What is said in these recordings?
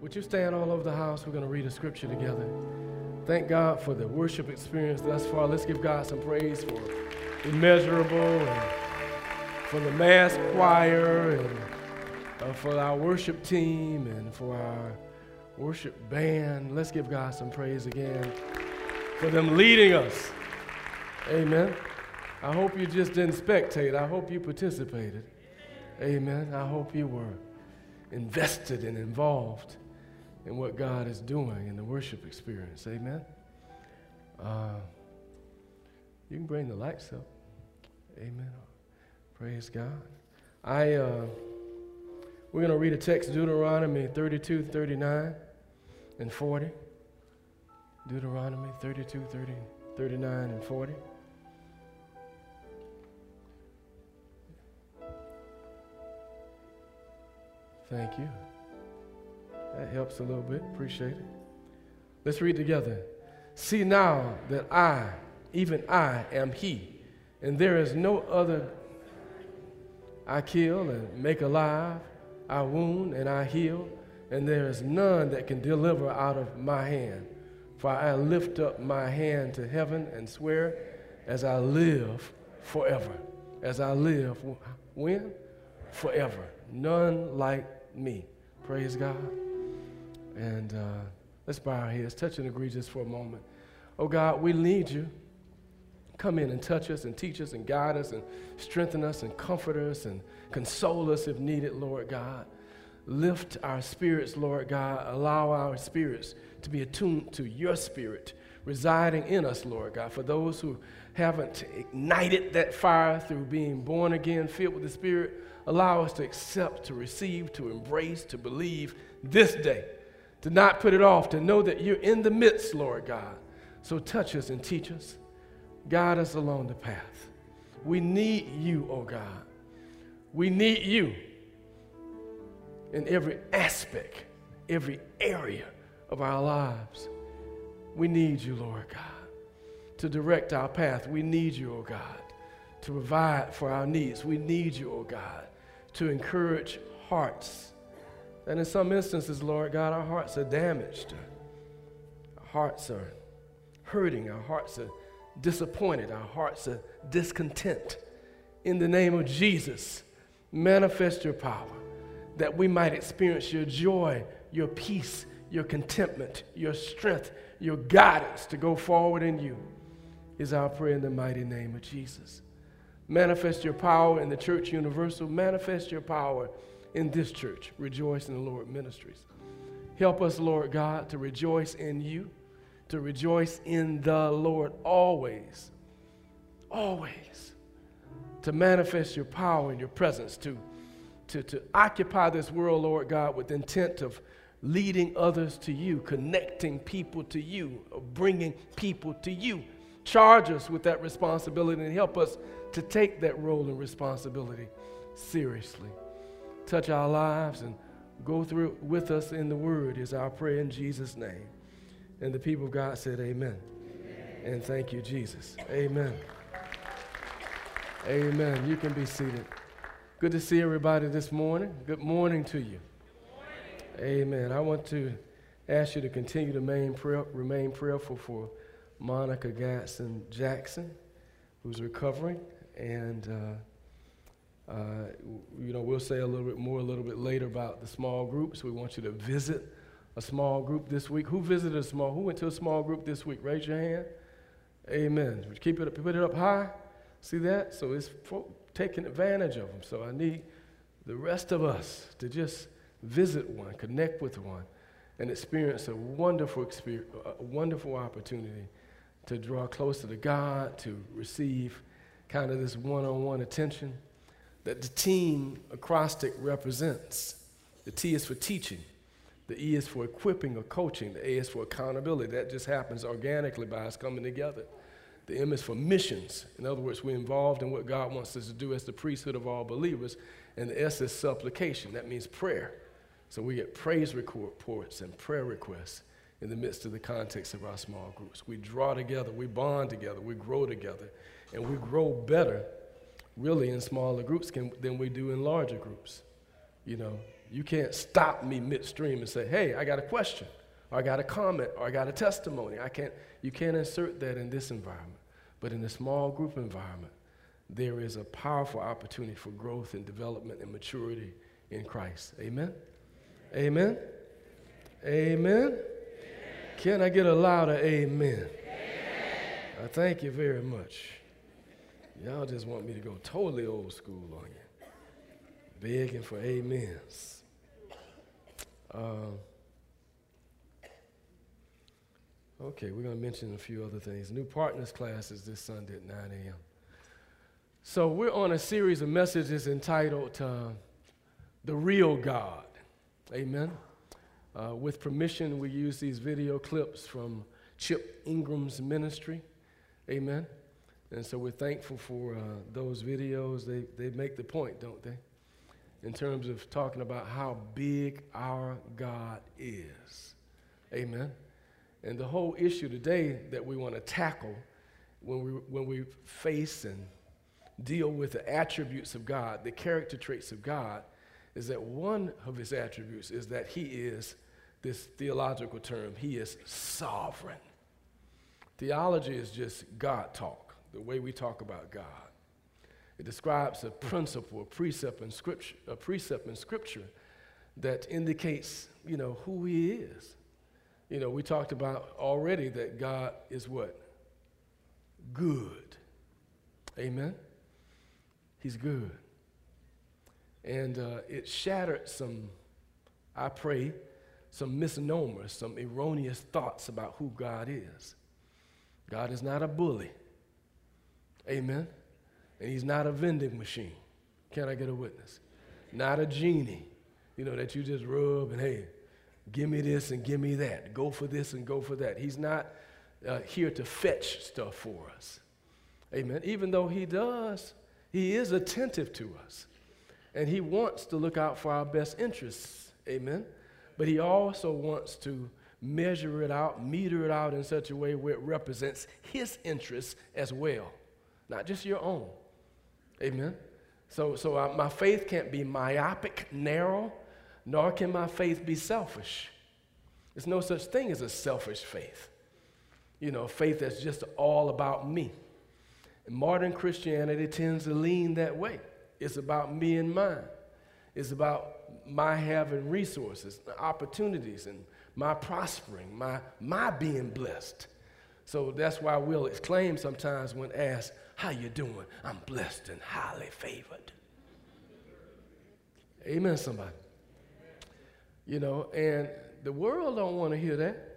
Would you stand all over the house? We're going to read a scripture together. Thank God for the worship experience thus far. Let's give God some praise for immeasurable and for the mass choir and uh, for our worship team and for our worship band. Let's give God some praise again for them leading us. Amen. I hope you just didn't spectate. I hope you participated. Amen. I hope you were invested and involved in what God is doing in the worship experience. Amen. Uh, you can bring the lights up. Amen. Praise God. I uh, we're going to read a text Deuteronomy 32, 39, and 40. Deuteronomy 32, 30, 39, and 40. Thank you. That helps a little bit. Appreciate it. Let's read together. See now that I, even I, am He, and there is no other. I kill and make alive, I wound and I heal, and there is none that can deliver out of my hand. For I lift up my hand to heaven and swear as I live forever. As I live, when? Forever. None like me. Praise God. And uh, let's bow our heads, touch and agree just for a moment. Oh God, we need you. Come in and touch us and teach us and guide us and strengthen us and comfort us and console us if needed, Lord God. Lift our spirits, Lord God. Allow our spirits to be attuned to your spirit residing in us, Lord God. For those who haven't ignited that fire through being born again, filled with the Spirit, allow us to accept, to receive, to embrace, to believe this day to not put it off, to know that you're in the midst, Lord God. So touch us and teach us. Guide us along the path. We need you, oh God. We need you in every aspect, every area of our lives. We need you, Lord God, to direct our path. We need you, oh God, to provide for our needs. We need you, oh God, to encourage hearts and in some instances, Lord God, our hearts are damaged. Our hearts are hurting. Our hearts are disappointed. Our hearts are discontent. In the name of Jesus, manifest your power that we might experience your joy, your peace, your contentment, your strength, your guidance to go forward in you, is our prayer in the mighty name of Jesus. Manifest your power in the church universal. Manifest your power in this church, Rejoice in the Lord Ministries. Help us, Lord God, to rejoice in you, to rejoice in the Lord always, always, to manifest your power and your presence, to, to, to occupy this world, Lord God, with intent of leading others to you, connecting people to you, bringing people to you. Charge us with that responsibility and help us to take that role and responsibility seriously touch our lives and go through with us in the word is our prayer in Jesus' name. And the people of God said, Amen. Amen. And thank you, Jesus. Amen. Amen. You can be seated. Good to see everybody this morning. Good morning to you. Amen. I want to ask you to continue to remain, prayer, remain prayerful for Monica Gatson Jackson, who's recovering, and uh, uh, you know, we'll say a little bit more a little bit later about the small groups. We want you to visit a small group this week. Who visited a small? Who went to a small group this week? Raise your hand. Amen. Keep it, put it up high. See that? So it's taking advantage of them. So I need the rest of us to just visit one, connect with one, and experience a wonderful experience, a wonderful opportunity to draw closer to God, to receive kind of this one-on-one attention that the team acrostic represents. The T is for teaching, the E is for equipping or coaching, the A is for accountability. That just happens organically by us coming together. The M is for missions. In other words, we're involved in what God wants us to do as the priesthood of all believers. And the S is supplication. That means prayer. So we get praise reports and prayer requests in the midst of the context of our small groups. We draw together, we bond together, we grow together, and we grow better really in smaller groups can, than we do in larger groups. You know, You can't stop me midstream and say, hey, I got a question, or I got a comment, or I got a testimony. I can't, you can't insert that in this environment. But in a small group environment, there is a powerful opportunity for growth and development and maturity in Christ. Amen? Amen? Amen? Can I get a louder amen? I thank you very much. Y'all just want me to go totally old school on you, begging for amens. Um, okay, we're going to mention a few other things. New partners classes this Sunday at 9 a.m. So we're on a series of messages entitled uh, "The Real God." Amen. Uh, with permission, we use these video clips from Chip Ingram's ministry. Amen. And so we're thankful for uh, those videos. They, they make the point, don't they? In terms of talking about how big our God is. Amen. And the whole issue today that we want to tackle when we, when we face and deal with the attributes of God, the character traits of God, is that one of his attributes is that he is, this theological term, he is sovereign. Theology is just God talk, the way we talk about God. It describes a principle, a precept in scripture, a precept in scripture that indicates, you know, who he is. You know, we talked about already that God is what? Good. Amen. He's good. And uh, it shattered some, I pray, some misnomers, some erroneous thoughts about who God is. God is not a bully. Amen. And he's not a vending machine. Can I get a witness? Not a genie, you know, that you just rub and hey, give me this and give me that. Go for this and go for that. He's not uh, here to fetch stuff for us. Amen. Even though he does, he is attentive to us. And he wants to look out for our best interests. Amen. But he also wants to measure it out, meter it out in such a way where it represents his interests as well, not just your own. Amen. So, so uh, my faith can't be myopic, narrow, nor can my faith be selfish. There's no such thing as a selfish faith. You know, faith that's just all about me. And modern Christianity tends to lean that way. It's about me and mine. It's about my having resources, opportunities, and my prospering, my, my being blessed. So that's why we'll exclaim sometimes when asked, how you doing? I'm blessed and highly favored. Amen, somebody. You know, and the world don't want to hear that.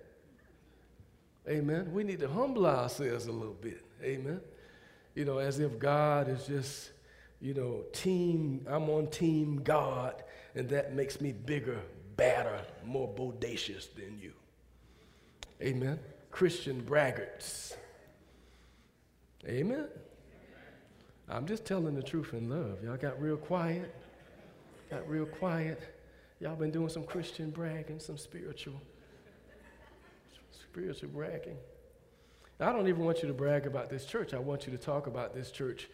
Amen. We need to humble ourselves a little bit. Amen. You know, as if God is just, you know, team, I'm on team God, and that makes me bigger, badder, more bodacious than you. Amen. Christian braggarts. Amen. I'm just telling the truth in love. Y'all got real quiet. Got real quiet. Y'all been doing some Christian bragging, some spiritual, spiritual bragging. I don't even want you to brag about this church. I want you to talk about this church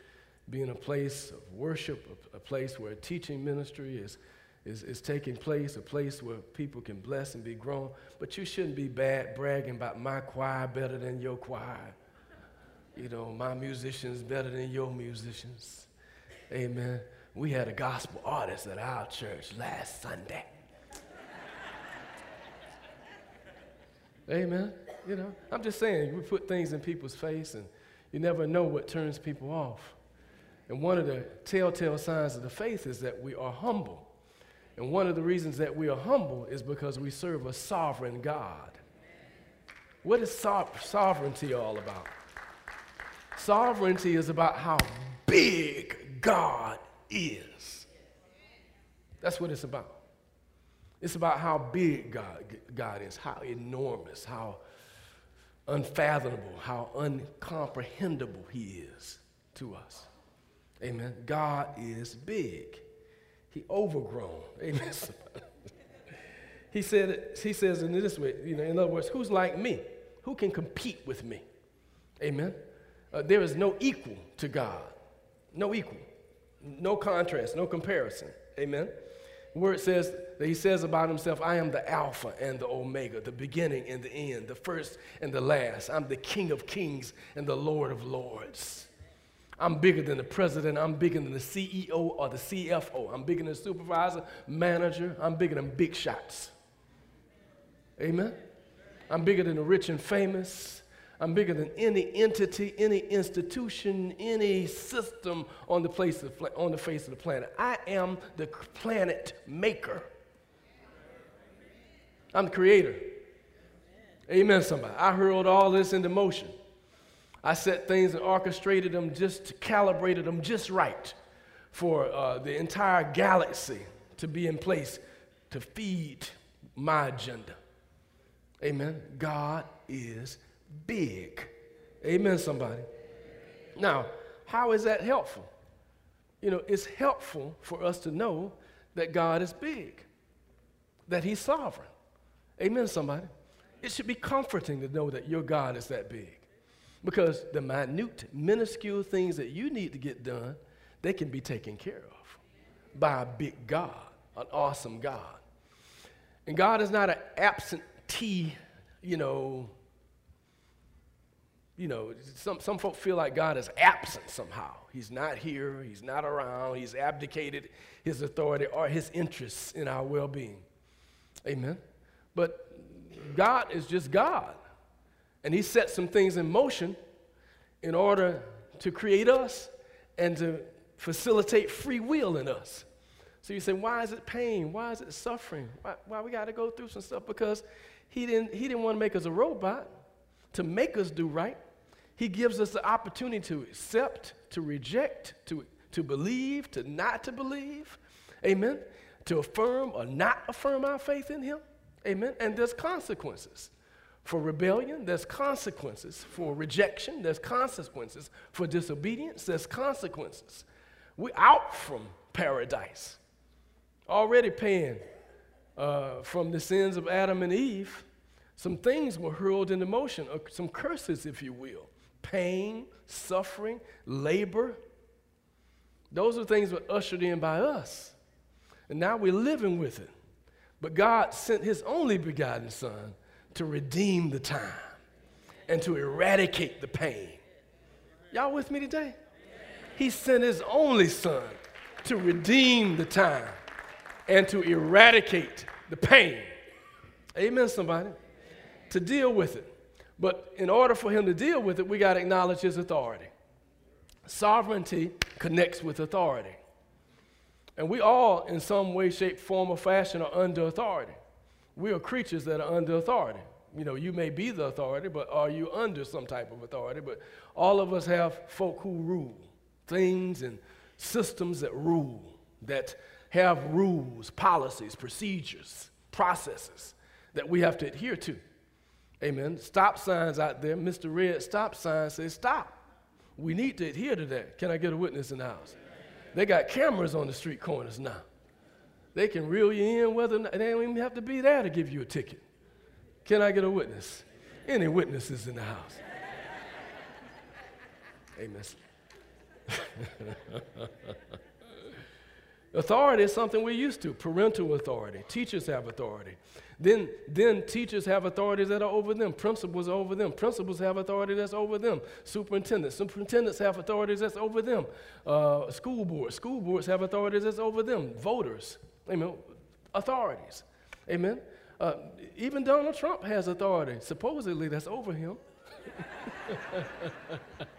being a place of worship, a, a place where teaching ministry is is, is taking place, a place where people can bless and be grown. But you shouldn't be bad bragging about my choir better than your choir. You know, my musicians better than your musicians. Amen. We had a gospel artist at our church last Sunday. Amen. You know, I'm just saying, we put things in people's face and you never know what turns people off. And one of the telltale signs of the faith is that we are humble. And one of the reasons that we are humble is because we serve a sovereign God. What is so- sovereignty all about? Sovereignty is about how big God is. That's what it's about. It's about how big God, God is, how enormous, how unfathomable, how uncomprehendable He is to us. Amen. God is big. He overgrown. Amen. he said he says in this way, you know, in other words, who's like me? Who can compete with me? Amen. Uh, there is no equal to God. No equal. No contrast, no comparison. Amen. word says that he says about himself, I am the Alpha and the Omega, the beginning and the end, the first and the last. I'm the King of kings and the Lord of lords. I'm bigger than the president. I'm bigger than the CEO or the CFO. I'm bigger than the supervisor, manager. I'm bigger than big shots. Amen. I'm bigger than the rich and famous. I'm bigger than any entity, any institution, any system on the, place of, on the face of the planet. I am the planet maker. I'm the creator. Amen, somebody. I hurled all this into motion. I set things and orchestrated them just calibrated them just right for uh, the entire galaxy to be in place to feed my agenda. Amen. God is big. Amen, somebody. Now, how is that helpful? You know, it's helpful for us to know that God is big, that He's sovereign. Amen, somebody. It should be comforting to know that your God is that big. Because the minute, minuscule things that you need to get done, they can be taken care of by a big God, an awesome God. And God is not an absentee, you know, you know, some, some folk feel like God is absent somehow. He's not here, he's not around, he's abdicated his authority or his interests in our well being. Amen. But God is just God. And he set some things in motion in order to create us and to facilitate free will in us. So you say, why is it pain? Why is it suffering? Why, why we got to go through some stuff? Because he didn't, he didn't want to make us a robot to make us do right. He gives us the opportunity to accept, to reject, to, to believe, to not to believe. Amen. To affirm or not affirm our faith in him. Amen. And there's consequences. For rebellion, there's consequences. For rejection, there's consequences. For disobedience, there's consequences. We're out from paradise, already paying uh, from the sins of Adam and Eve. Some things were hurled into motion, some curses, if you will pain, suffering, labor. Those are things that were ushered in by us. And now we're living with it. But God sent his only begotten Son to redeem the time and to eradicate the pain. Y'all with me today? He sent his only son to redeem the time and to eradicate the pain. Amen, somebody? To deal with it. But in order for him to deal with it, we got to acknowledge his authority. Sovereignty connects with authority. And we all, in some way, shape, form, or fashion, are under authority. We are creatures that are under authority. You know, you may be the authority, but are you under some type of authority? But all of us have folk who rule, things and systems that rule, that have rules, policies, procedures, processes that we have to adhere to. Amen. Stop signs out there. Mr. Red stop sign says stop. We need to adhere to that. Can I get a witness in the house? They got cameras on the street corners now. They can reel you in whether not, they don't even have to be there to give you a ticket. Can I get a witness? Any witnesses in the house? Amen. authority is something we're used to parental authority. Teachers have authority. Then, then teachers have authorities that are over them. Principals are over them. Principals have authority that's over them. Superintendents. Superintendents have authorities that's over them. Uh, school boards. School boards have authorities that's over them. Voters. Amen. Authorities. Amen. Uh, even Donald Trump has authority, supposedly, that's over him.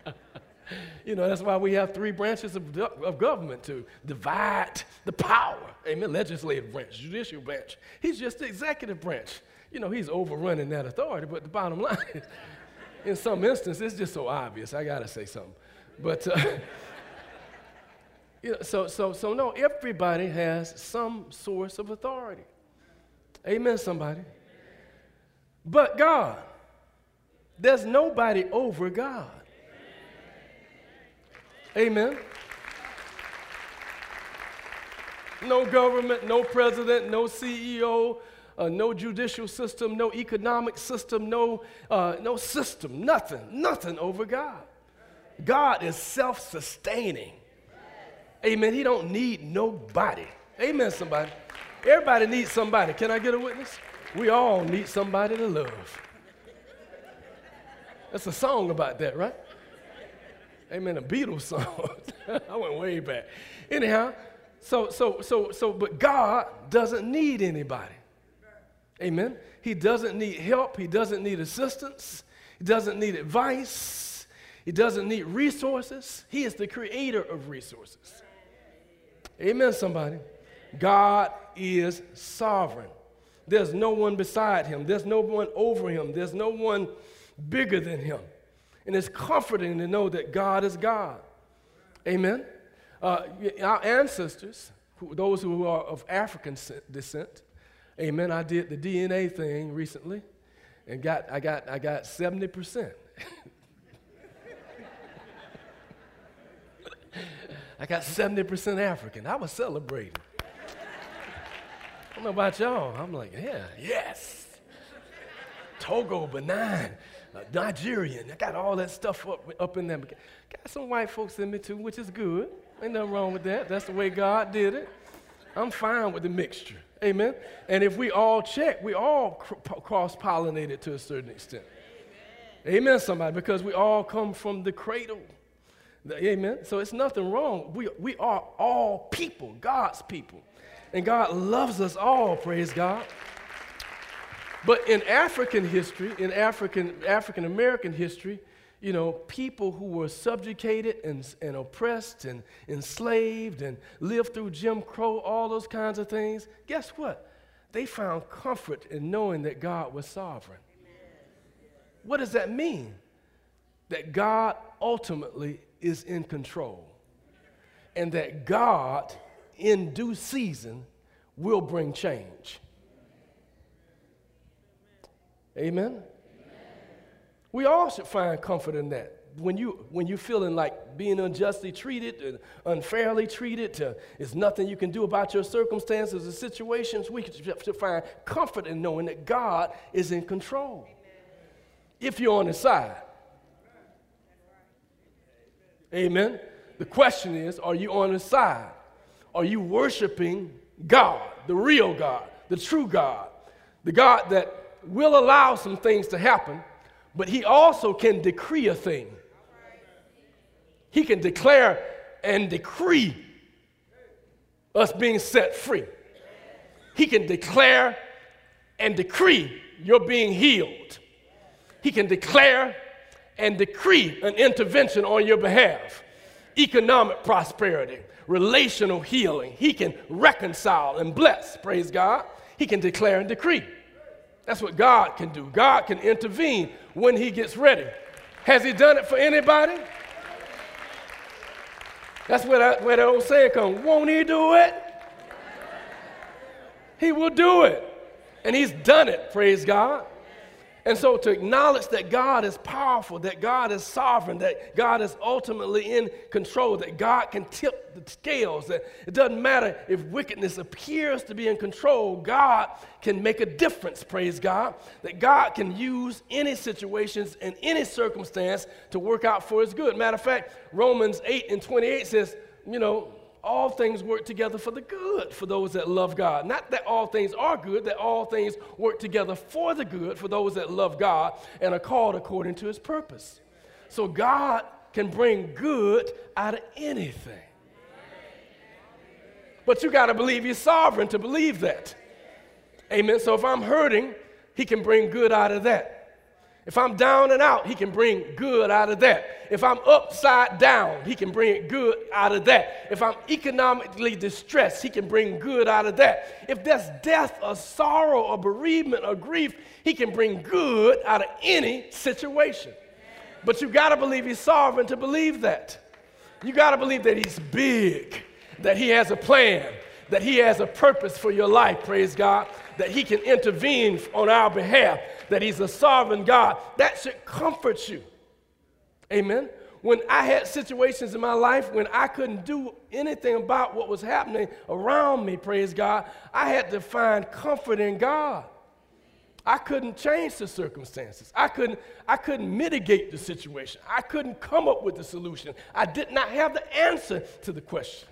you know, that's why we have three branches of, of government to divide the power. Amen. Legislative branch, judicial branch. He's just the executive branch. You know, he's overrunning that authority, but the bottom line is, in some instances, it's just so obvious. I got to say something. But, uh, you know, so, so, so, no, everybody has some source of authority. Amen, somebody. But God, there's nobody over God. Amen. No government, no president, no CEO, uh, no judicial system, no economic system, no, uh, no system, nothing, nothing over God. God is self-sustaining. Amen. He don't need nobody. Amen, somebody. Everybody needs somebody. Can I get a witness? We all need somebody to love. That's a song about that, right? Amen. A Beatles song. I went way back. Anyhow, so so so so, but God doesn't need anybody. Amen. He doesn't need help. He doesn't need assistance. He doesn't need advice. He doesn't need resources. He is the creator of resources. Amen, somebody. God is sovereign. There's no one beside him, there's no one over him, there's no one bigger than him. And it's comforting to know that God is God. Amen. Uh, our ancestors, who, those who are of African descent, amen. I did the DNA thing recently and got, I, got, I got 70%. I got 70% African. I was celebrating. I don't know about y'all. I'm like, yeah, yes. Togo, Benin, uh, Nigerian. I got all that stuff up, up in there. Got some white folks in me too, which is good. Ain't nothing wrong with that. That's the way God did it. I'm fine with the mixture. Amen. And if we all check, we all cr- cross pollinated to a certain extent. Amen. Amen, somebody, because we all come from the cradle. Amen. So it's nothing wrong. We, we are all people, God's people. And God loves us all, praise God. But in African history, in African, African American history, you know, people who were subjugated and, and oppressed and enslaved and lived through Jim Crow, all those kinds of things, guess what? They found comfort in knowing that God was sovereign. What does that mean? That God ultimately is in control. And that God, in due season, will bring change. Amen? We all should find comfort in that. When, you, when you're feeling like being unjustly treated and unfairly treated, there's nothing you can do about your circumstances or situations, we should find comfort in knowing that God is in control. If you're on his side. Amen. The question is are you on his side? Are you worshiping God, the real God, the true God, the God that will allow some things to happen, but he also can decree a thing. He can declare and decree us being set free. He can declare and decree you're being healed. He can declare and decree an intervention on your behalf. Economic prosperity, relational healing. He can reconcile and bless, praise God. He can declare and decree. That's what God can do. God can intervene when He gets ready. Has He done it for anybody? That's where that, where that old saying comes. Won't He do it? He will do it. And He's done it, praise God. And so to acknowledge that God is powerful, that God is sovereign, that God is ultimately in control, that God can tip the scales, that it doesn't matter if wickedness appears to be in control, God can make a difference, praise God, that God can use any situations and any circumstance to work out for his good. Matter of fact, Romans 8 and 28 says, you know, all things work together for the good for those that love God. Not that all things are good, that all things work together for the good for those that love God and are called according to his purpose. So God can bring good out of anything. But you got to believe he's sovereign to believe that. Amen. So if I'm hurting, he can bring good out of that. If I'm down and out, he can bring good out of that. If I'm upside down, he can bring good out of that. If I'm economically distressed, he can bring good out of that. If there's death or sorrow or bereavement or grief, he can bring good out of any situation. But you got to believe he's sovereign to believe that. You got to believe that he's big, that he has a plan, that he has a purpose for your life, praise God, that he can intervene on our behalf that He's a sovereign God. That should comfort you. Amen. When I had situations in my life when I couldn't do anything about what was happening around me, praise God, I had to find comfort in God. I couldn't change the circumstances. I couldn't, I couldn't mitigate the situation. I couldn't come up with the solution. I did not have the answer to the question.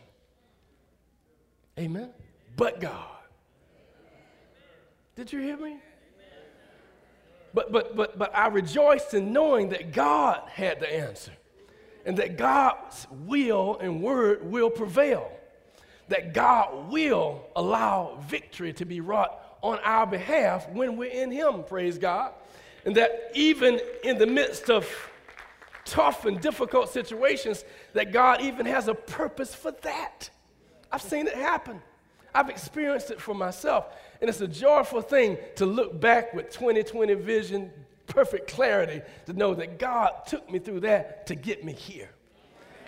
Amen. But God. Did you hear me? But, but, but, but I rejoiced in knowing that God had the answer and that God's will and word will prevail, that God will allow victory to be wrought on our behalf when we're in Him, praise God. And that even in the midst of tough and difficult situations, that God even has a purpose for that. I've seen it happen. I've experienced it for myself. And it's a joyful thing to look back with 2020 vision, perfect clarity, to know that God took me through that to get me here.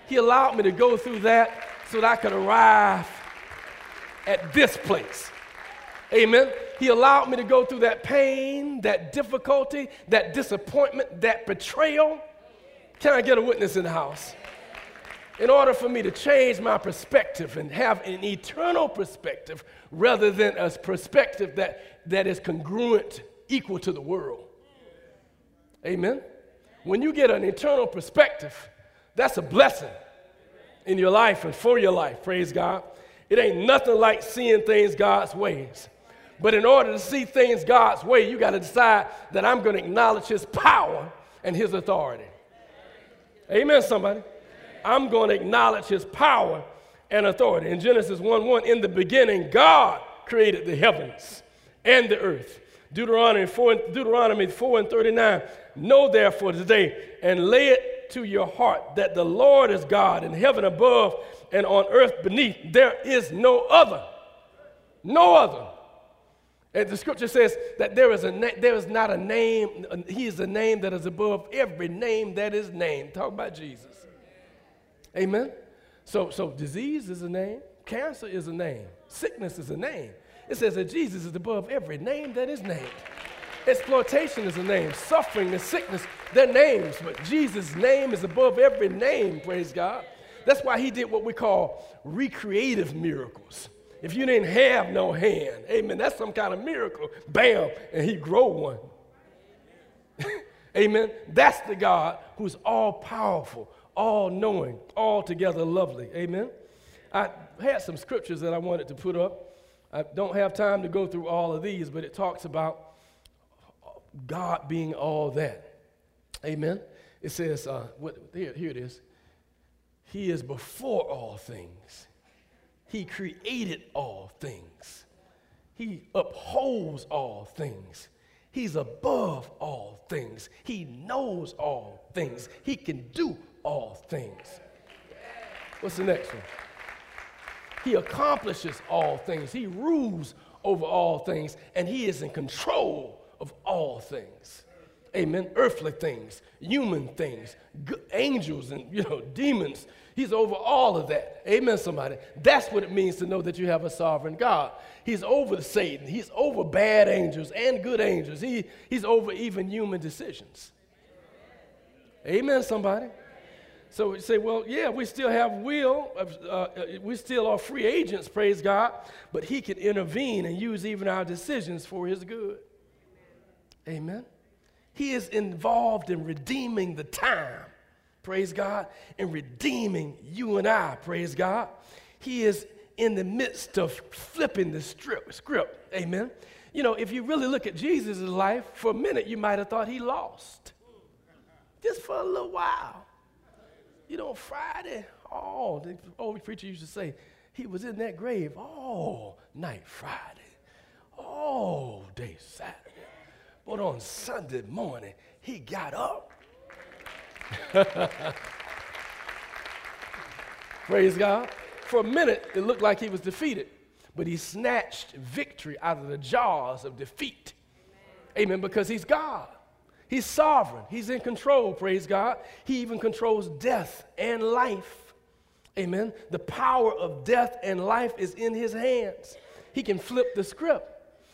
He allowed me to go through that so that I could arrive at this place. Amen. He allowed me to go through that pain, that difficulty, that disappointment, that betrayal. Can I get a witness in the house? In order for me to change my perspective and have an eternal perspective rather than a perspective that, that is congruent, equal to the world. Amen? When you get an eternal perspective, that's a blessing in your life and for your life, praise God. It ain't nothing like seeing things God's ways. But in order to see things God's way, you got to decide that I'm going to acknowledge His power and His authority. Amen, somebody. I'm going to acknowledge his power and authority. In Genesis 1 1, in the beginning, God created the heavens and the earth. Deuteronomy 4, Deuteronomy 4 and 39. Know therefore today and lay it to your heart that the Lord is God in heaven above and on earth beneath. There is no other. No other. And the scripture says that there is, a na- there is not a name, he is a name that is above every name that is named. Talk about Jesus. Amen? So, so disease is a name, cancer is a name, sickness is a name. It says that Jesus is above every name that is named. Exploitation is a name, suffering and sickness, they're names, but Jesus' name is above every name, praise God. That's why he did what we call recreative miracles. If you didn't have no hand, amen, that's some kind of miracle. Bam, and he grow one. amen. That's the God who's all powerful, all knowing, altogether lovely. Amen. I had some scriptures that I wanted to put up. I don't have time to go through all of these, but it talks about God being all that. Amen. It says, uh, what, here, here it is. He is before all things. He created all things. He upholds all things. He's above all things. He knows all things. He can do all things. What's the next one? He accomplishes all things. He rules over all things, and he is in control of all things. Amen. Earthly things, human things, angels, and you know, demons. He's over all of that. Amen, somebody. That's what it means to know that you have a sovereign God. He's over Satan. He's over bad angels and good angels. He, he's over even human decisions. Amen, somebody. So we say, well, yeah, we still have will. Uh, uh, we still are free agents, praise God. But He can intervene and use even our decisions for His good. Amen. He is involved in redeeming the time, praise God, and redeeming you and I, praise God. He is in the midst of flipping the strip, script. Amen. You know, if you really look at Jesus' life, for a minute you might have thought he lost. Just for a little while. You know, Friday, oh, the old preacher used to say, he was in that grave all night Friday, all day Saturday. But on Sunday morning, he got up. Praise God. For a minute, it looked like he was defeated, but he snatched victory out of the jaws of defeat. Amen, because he's God. He's sovereign. He's in control, praise God. He even controls death and life. Amen. The power of death and life is in his hands. He can flip the script.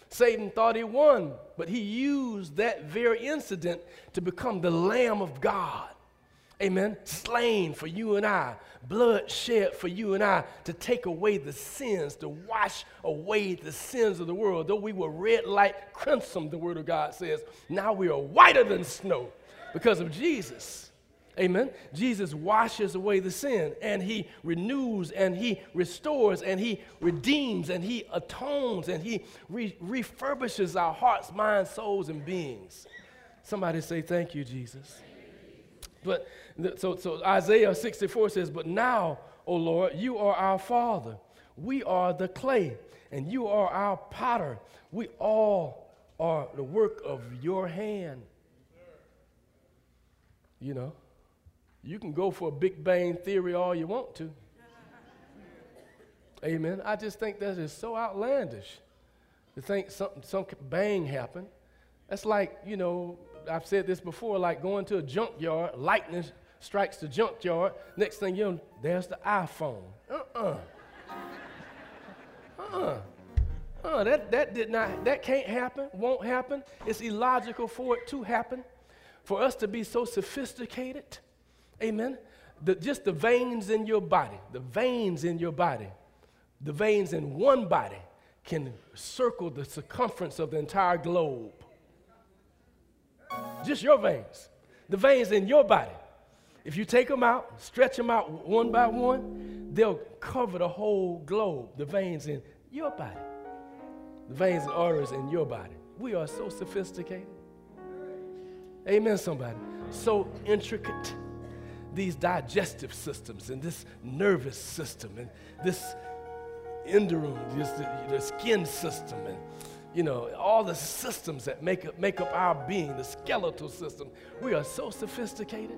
Satan thought he won, but he used that very incident to become the Lamb of God amen, slain for you and I, blood shed for you and I to take away the sins, to wash away the sins of the world. Though we were red like crimson, the Word of God says, now we are whiter than snow because of Jesus. Amen. Jesus washes away the sin and he renews and he restores and he redeems and he atones and he re- refurbishes our hearts, minds, souls, and beings. Somebody say, Thank you, Jesus. But so, so Isaiah 64 says, But now, O Lord, you are our Father. We are the clay, and you are our potter. We all are the work of your hand. You know, you can go for a Big Bang theory all you want to. Amen. I just think that is so outlandish to think something, some bang happened. That's like, you know, I've said this before, like going to a junkyard, lightning strikes the junkyard. Next thing you know, there's the iPhone. Uh-uh. Uh-uh. Uh, that, that did not, that can't happen, won't happen. It's illogical for it to happen. For us to be so sophisticated, amen. The, just the veins in your body, the veins in your body, the veins in one body can circle the circumference of the entire globe. Just your veins, the veins in your body. If you take them out, stretch them out one by one, they'll cover the whole globe, the veins in your body, the veins and arteries in your body. We are so sophisticated. Amen, somebody. So intricate. These digestive systems and this nervous system and this endorum, this, the, the skin system, and you know, all the systems that make up, make up our being, the skeletal system. We are so sophisticated.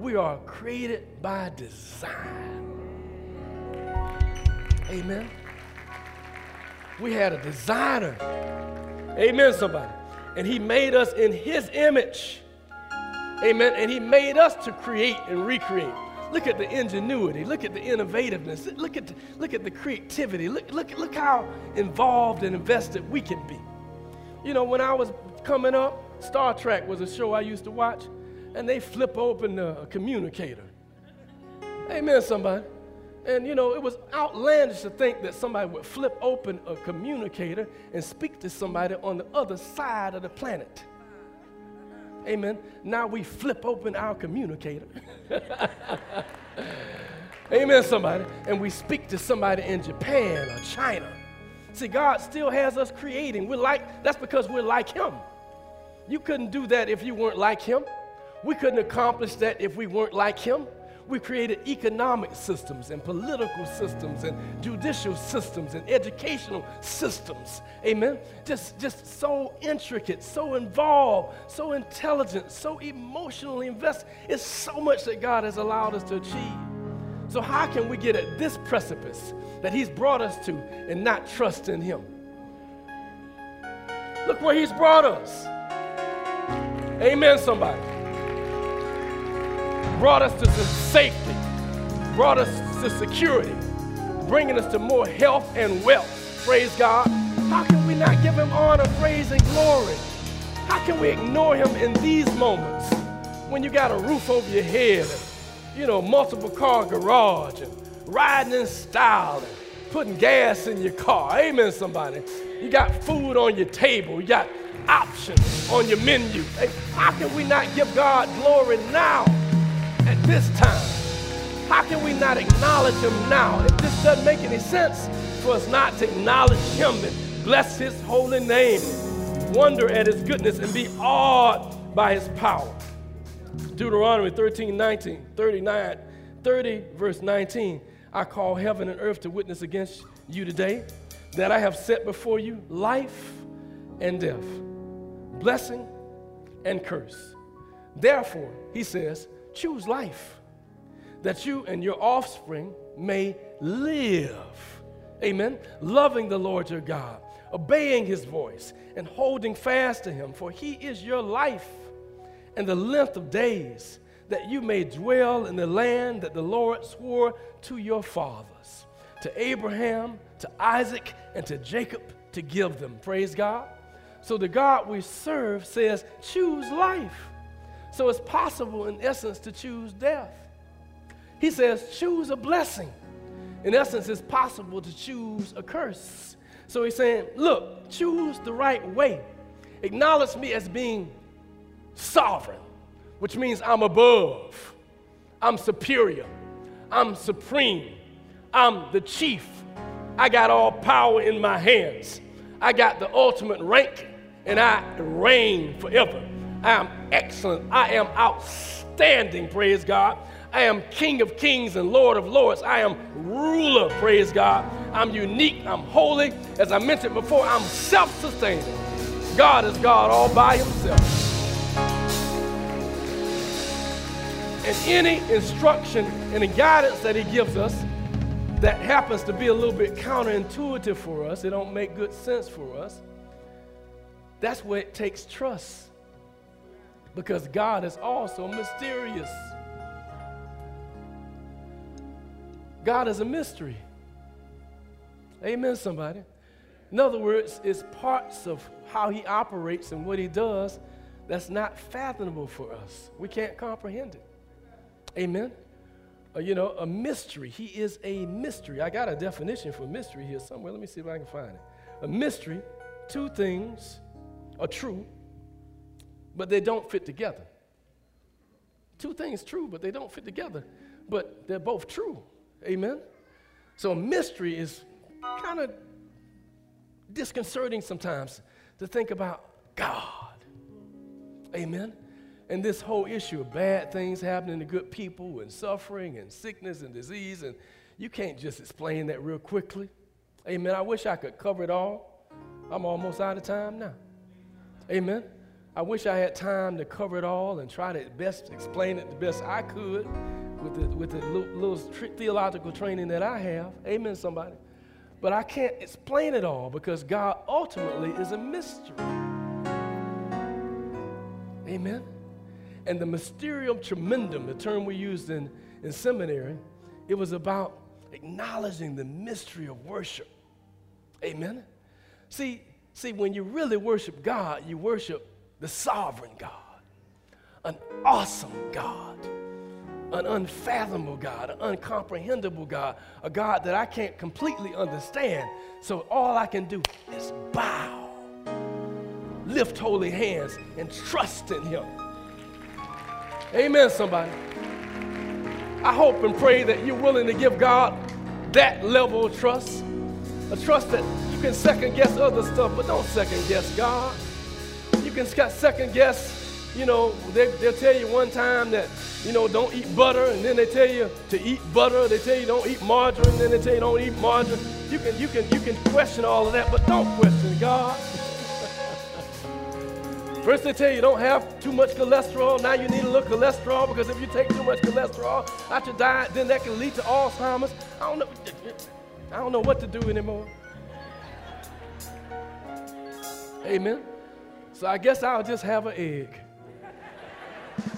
We are created by design. Amen. We had a designer. Amen, somebody. And he made us in his image. Amen. And he made us to create and recreate. Look at the ingenuity. Look at the innovativeness. Look at the, look at the creativity. Look, look, look how involved and invested we can be. You know, when I was coming up, Star Trek was a show I used to watch, and they flip open a communicator. Amen, somebody. And you know, it was outlandish to think that somebody would flip open a communicator and speak to somebody on the other side of the planet. Amen. Now we flip open our communicator. Amen, somebody. And we speak to somebody in Japan or China. See, God still has us creating. We're like, that's because we're like Him. You couldn't do that if you weren't like Him. We couldn't accomplish that if we weren't like Him. We created economic systems and political systems and judicial systems and educational systems. Amen. Just, just so intricate, so involved, so intelligent, so emotionally invested. It's so much that God has allowed us to achieve. So, how can we get at this precipice that He's brought us to and not trust in Him? Look where He's brought us. Amen, somebody brought us to safety, brought us to security, bringing us to more health and wealth. Praise God. How can we not give him honor, praise, and glory? How can we ignore him in these moments when you got a roof over your head and, you know, multiple car garage and riding in style and putting gas in your car? Amen, somebody. You got food on your table. You got options on your menu. How can we not give God glory now? At this time? How can we not acknowledge him now? It just doesn't make any sense for us not to acknowledge him and bless his holy name, wonder at his goodness, and be awed by his power. Deuteronomy 13, 19, 39, 30, verse 19. I call heaven and earth to witness against you today that I have set before you life and death, blessing and curse. Therefore, he says, Choose life that you and your offspring may live. Amen. Loving the Lord your God, obeying his voice, and holding fast to him, for he is your life and the length of days, that you may dwell in the land that the Lord swore to your fathers, to Abraham, to Isaac, and to Jacob to give them. Praise God. So the God we serve says, choose life so it's possible, in essence, to choose death. He says, choose a blessing. In essence, it's possible to choose a curse. So he's saying, look, choose the right way. Acknowledge me as being sovereign, which means I'm above. I'm superior. I'm supreme. I'm the chief. I got all power in my hands. I got the ultimate rank and I reign forever. I am excellent. I am outstanding, praise God. I am King of kings and Lord of lords. I am ruler, praise God. I'm unique. I'm holy. As I mentioned before, I'm self sustaining. God is God all by himself. And any instruction and the guidance that he gives us that happens to be a little bit counterintuitive for us, it don't make good sense for us, that's where it takes trust. Because God is also mysterious. God is a mystery. Amen, somebody. In other words, it's parts of how he operates and what he does that's not fathomable for us. We can't comprehend it. Amen. Uh, you know, a mystery. He is a mystery. I got a definition for mystery here somewhere. Let me see if I can find it. A mystery, two things are true, but they don't fit together. Two things true, but they don't fit together, but they're both true. Amen? So, mystery is kind of disconcerting sometimes to think about God. Amen? And this whole issue of bad things happening to good people and suffering and sickness and disease, and you can't just explain that real quickly. Amen. I wish I could cover it all. I'm almost out of time now. Amen. I wish I had time to cover it all and try to best explain it the best I could with the, with the little, little theological training that I have. Amen, somebody. But I can't explain it all because God ultimately is a mystery. Amen. And the mysterium tremendum, the term we used in, in seminary, it was about acknowledging the mystery of worship. Amen. See, see, when you really worship God, you worship the sovereign God, an awesome God an unfathomable God, an uncomprehendable God, a God that I can't completely understand. So all I can do is bow, lift holy hands, and trust in Him. Amen, somebody. I hope and pray that you're willing to give God that level of trust, a trust that you can second guess other stuff, but don't second guess God. You can second guess you know, they, they'll tell you one time that, you know, don't eat butter, and then they tell you to eat butter. They tell you don't eat margarine, and then they tell you don't eat margarine. You can, you can, you can question all of that, but don't question God. First they tell you don't have too much cholesterol. Now you need a little cholesterol because if you take too much cholesterol out your diet, then that can lead to Alzheimer's. I don't know. I don't know what to do anymore. Amen. So I guess I'll just have an egg.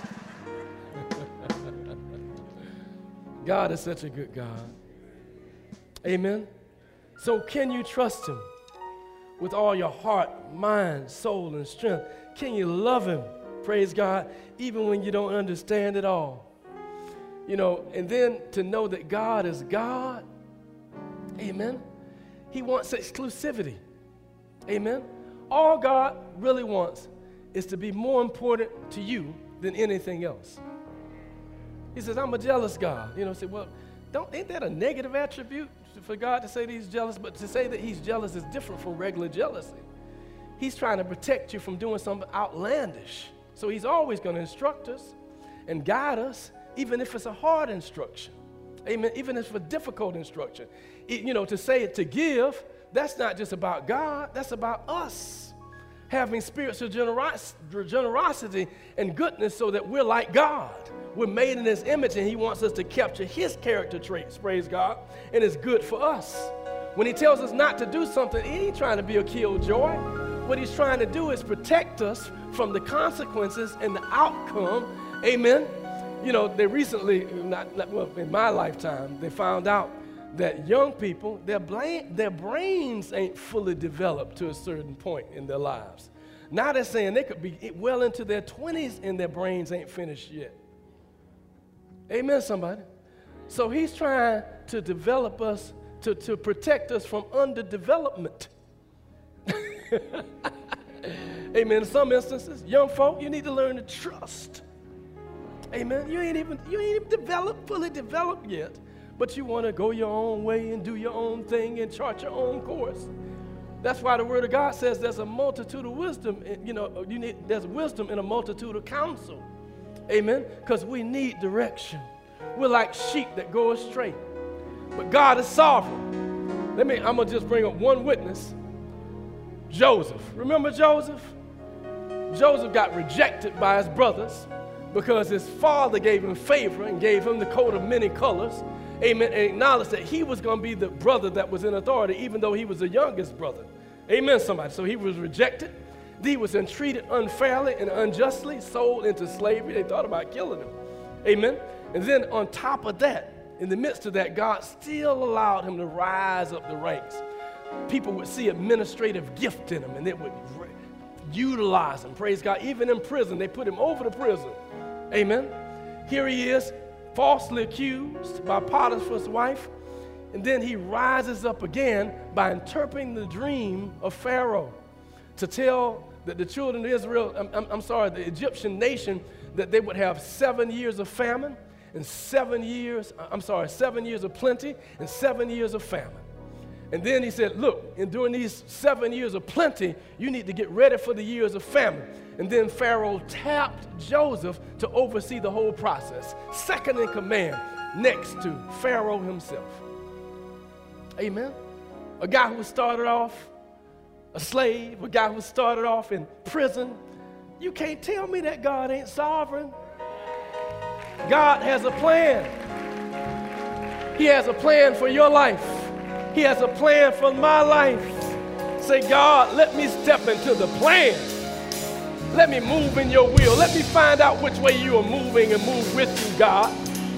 God is such a good God. Amen. So, can you trust Him with all your heart, mind, soul, and strength? Can you love Him, praise God, even when you don't understand it all? You know, and then to know that God is God. Amen. He wants exclusivity. Amen. All God really wants is to be more important to you than anything else. He says, I'm a jealous God. You know, say, well, don't, ain't that a negative attribute for God to say that he's jealous? But to say that he's jealous is different from regular jealousy. He's trying to protect you from doing something outlandish. So he's always going to instruct us and guide us, even if it's a hard instruction. Amen. Even if it's a difficult instruction. It, you know, to say it to give, that's not just about God, that's about us having spiritual generosity and goodness so that we're like God. We're made in His image, and He wants us to capture His character traits, praise God, and it's good for us. When He tells us not to do something, He ain't trying to be a killjoy. What He's trying to do is protect us from the consequences and the outcome. Amen. You know, they recently, not, well, in my lifetime, they found out that young people, their, brain, their brains ain't fully developed to a certain point in their lives. Now they're saying they could be well into their 20s and their brains ain't finished yet. Amen, somebody. So he's trying to develop us, to, to protect us from underdevelopment. Amen. In some instances, young folk, you need to learn to trust. Amen. You ain't even you ain't even developed, fully developed yet, but you want to go your own way and do your own thing and chart your own course. That's why the Word of God says there's a multitude of wisdom. Eh, you know, you need there's wisdom in a multitude of counsel. Amen. Because we need direction. We're like sheep that go astray, but God is sovereign. Let me. I'm gonna just bring up one witness. Joseph. Remember Joseph? Joseph got rejected by his brothers because his father gave him favor and gave him the coat of many colors. Amen. And acknowledged that he was going to be the brother that was in authority, even though he was the youngest brother. Amen, somebody. So he was rejected. He was entreated unfairly and unjustly, sold into slavery. They thought about killing him. Amen. And then on top of that, in the midst of that, God still allowed him to rise up the ranks. People would see administrative gift in him and they would utilize him. Praise God. Even in prison, they put him over the prison. Amen. Here he is, falsely accused by Potiphar's wife. And then he rises up again by interpreting the dream of Pharaoh to tell that the children of Israel, I'm, I'm, sorry, the Egyptian nation, that they would have seven years of famine and seven years, I'm sorry, seven years of plenty and seven years of famine. And then he said, Look, and during these seven years of plenty, you need to get ready for the years of famine. And then Pharaoh tapped Joseph to oversee the whole process, second in command next to Pharaoh himself. Amen. A guy who started off a slave, a guy who started off in prison. You can't tell me that God ain't sovereign. God has a plan. He has a plan for your life. He has a plan for my life. Say, God, let me step into the plan. Let me move in your will. Let me find out which way you are moving and move with you, God.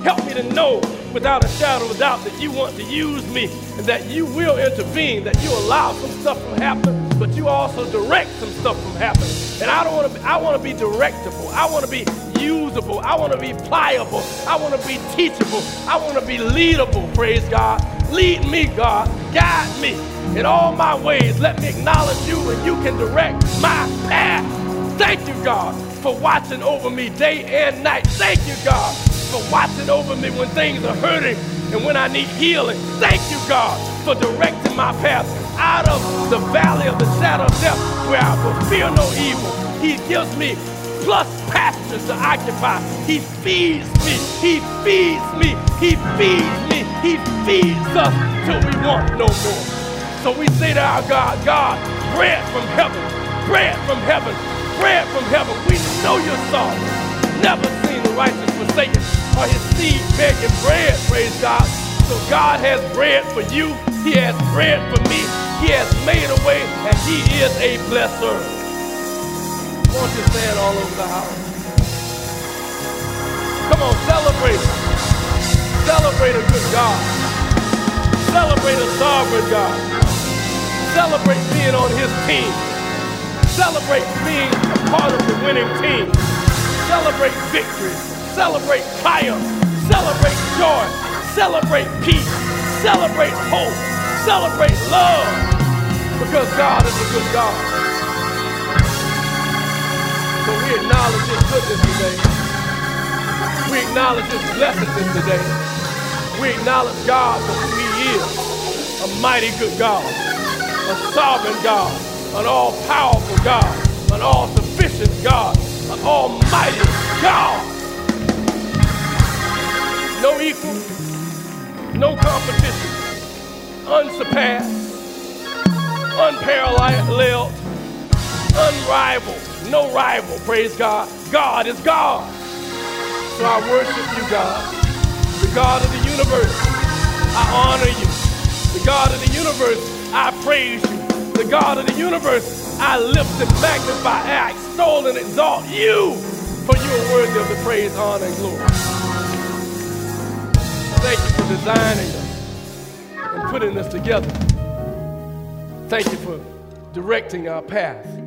Help me to know without a shadow of doubt that you want to use me and that you will intervene, that you allow some stuff from happen, but you also direct some stuff from happening. And I don't want to. I want to be directable. I want to be usable. I want to be pliable. I want to be teachable. I want to be leadable. Praise God. Lead me, God. Guide me in all my ways. Let me acknowledge you and you can direct my path. Thank you, God, for watching over me day and night. Thank you, God, for watching over me when things are hurting and when I need healing. Thank you, God, for directing my path out of the valley of the shadow of death where I will fear no evil. He gives me plus pastures to occupy. He feeds me. He feeds me. He feeds me. He feeds us till we want no more. So we say to our God, God, bread from heaven, bread from heaven, bread from heaven. We know your song. Never seen the righteous forsaken or his seed begging bread, praise God. So God has bread for you. He has bread for me. He has made a way, and he is a blesser. Won't you say it all over the house? Come on, celebrate. Celebrate a good God. Celebrate a sovereign God. Celebrate being on his team. Celebrate being a part of the winning team. Celebrate victory. Celebrate triumph. Celebrate joy. Celebrate peace. Celebrate hope. Celebrate love. Because God is a good God. We acknowledge his goodness today. We acknowledge his blessedness today. We acknowledge God for who He is a mighty good God, a sovereign God, an all powerful God, an all sufficient God, an almighty God. No equal, no competition, unsurpassed, unparalleled, unrivaled, no rival, praise God. God is God. So I worship you, God the God of the universe, I honor you. The God of the universe, I praise you. The God of the universe, I lift and magnify, I extol and exalt you, for you are worthy of the praise, honor, and glory. Thank you for designing us and putting us together. Thank you for directing our path.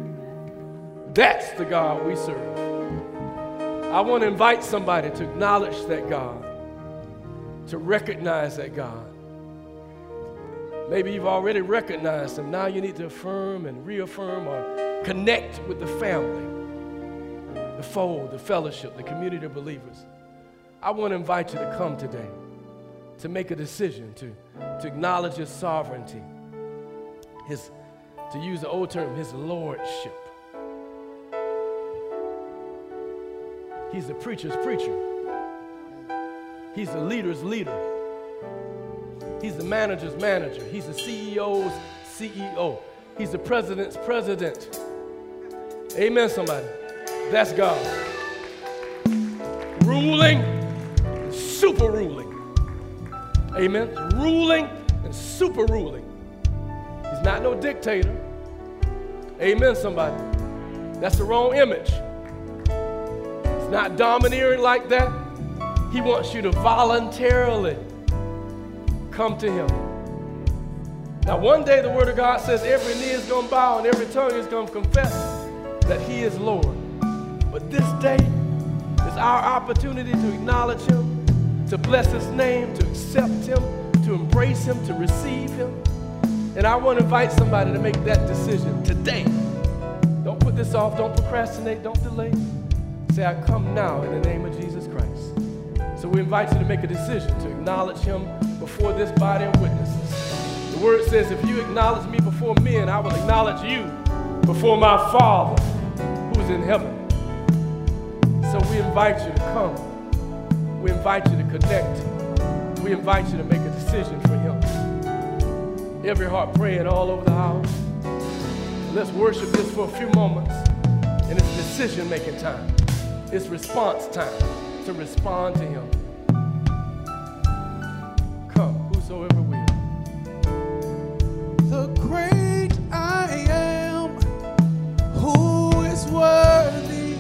That's the God we serve. I want to invite somebody to acknowledge that God to recognize that God. Maybe you've already recognized Him. Now you need to affirm and reaffirm or connect with the family, the fold, the fellowship, the community of believers. I want to invite you to come today to make a decision to, to acknowledge His sovereignty, His, to use the old term, His lordship. He's the preacher's preacher. He's the leader's leader. He's the manager's manager. He's the CEO's CEO. He's the president's president. Amen, somebody. That's God. Ruling, super ruling. Amen. Ruling and super ruling. He's not no dictator. Amen, somebody. That's the wrong image. Not domineering like that. He wants you to voluntarily come to Him. Now, one day the Word of God says every knee is going to bow and every tongue is going to confess that He is Lord. But this day is our opportunity to acknowledge Him, to bless His name, to accept Him, to embrace Him, to receive Him. And I want to invite somebody to make that decision today. Don't put this off, don't procrastinate, don't delay. Say, I come now in the name of Jesus Christ. So we invite you to make a decision to acknowledge Him before this body of witnesses. The word says, if you acknowledge me before men, I will acknowledge you before my Father who's in heaven. So we invite you to come. We invite you to connect. We invite you to make a decision for Him. Every heart praying all over the house. Let's worship this for a few moments. And it's decision making time, it's response time to respond to Him. Come, whosoever will. the great I am, who is worthy,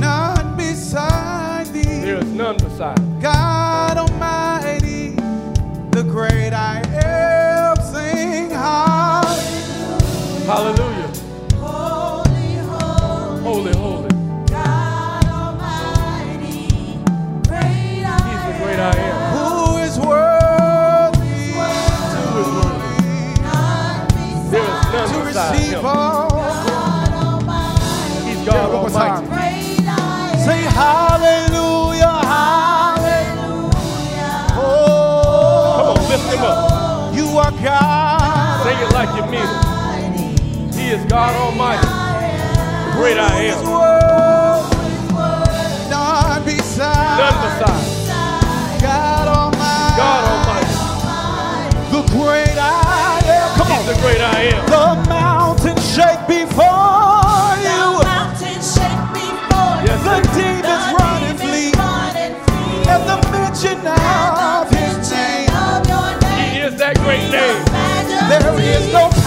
none beside thee. There is none beside. God Almighty, the great I am, sing hallelujah. Hallelujah. Sing it like you mean it. He is God Almighty. Great I am. Is no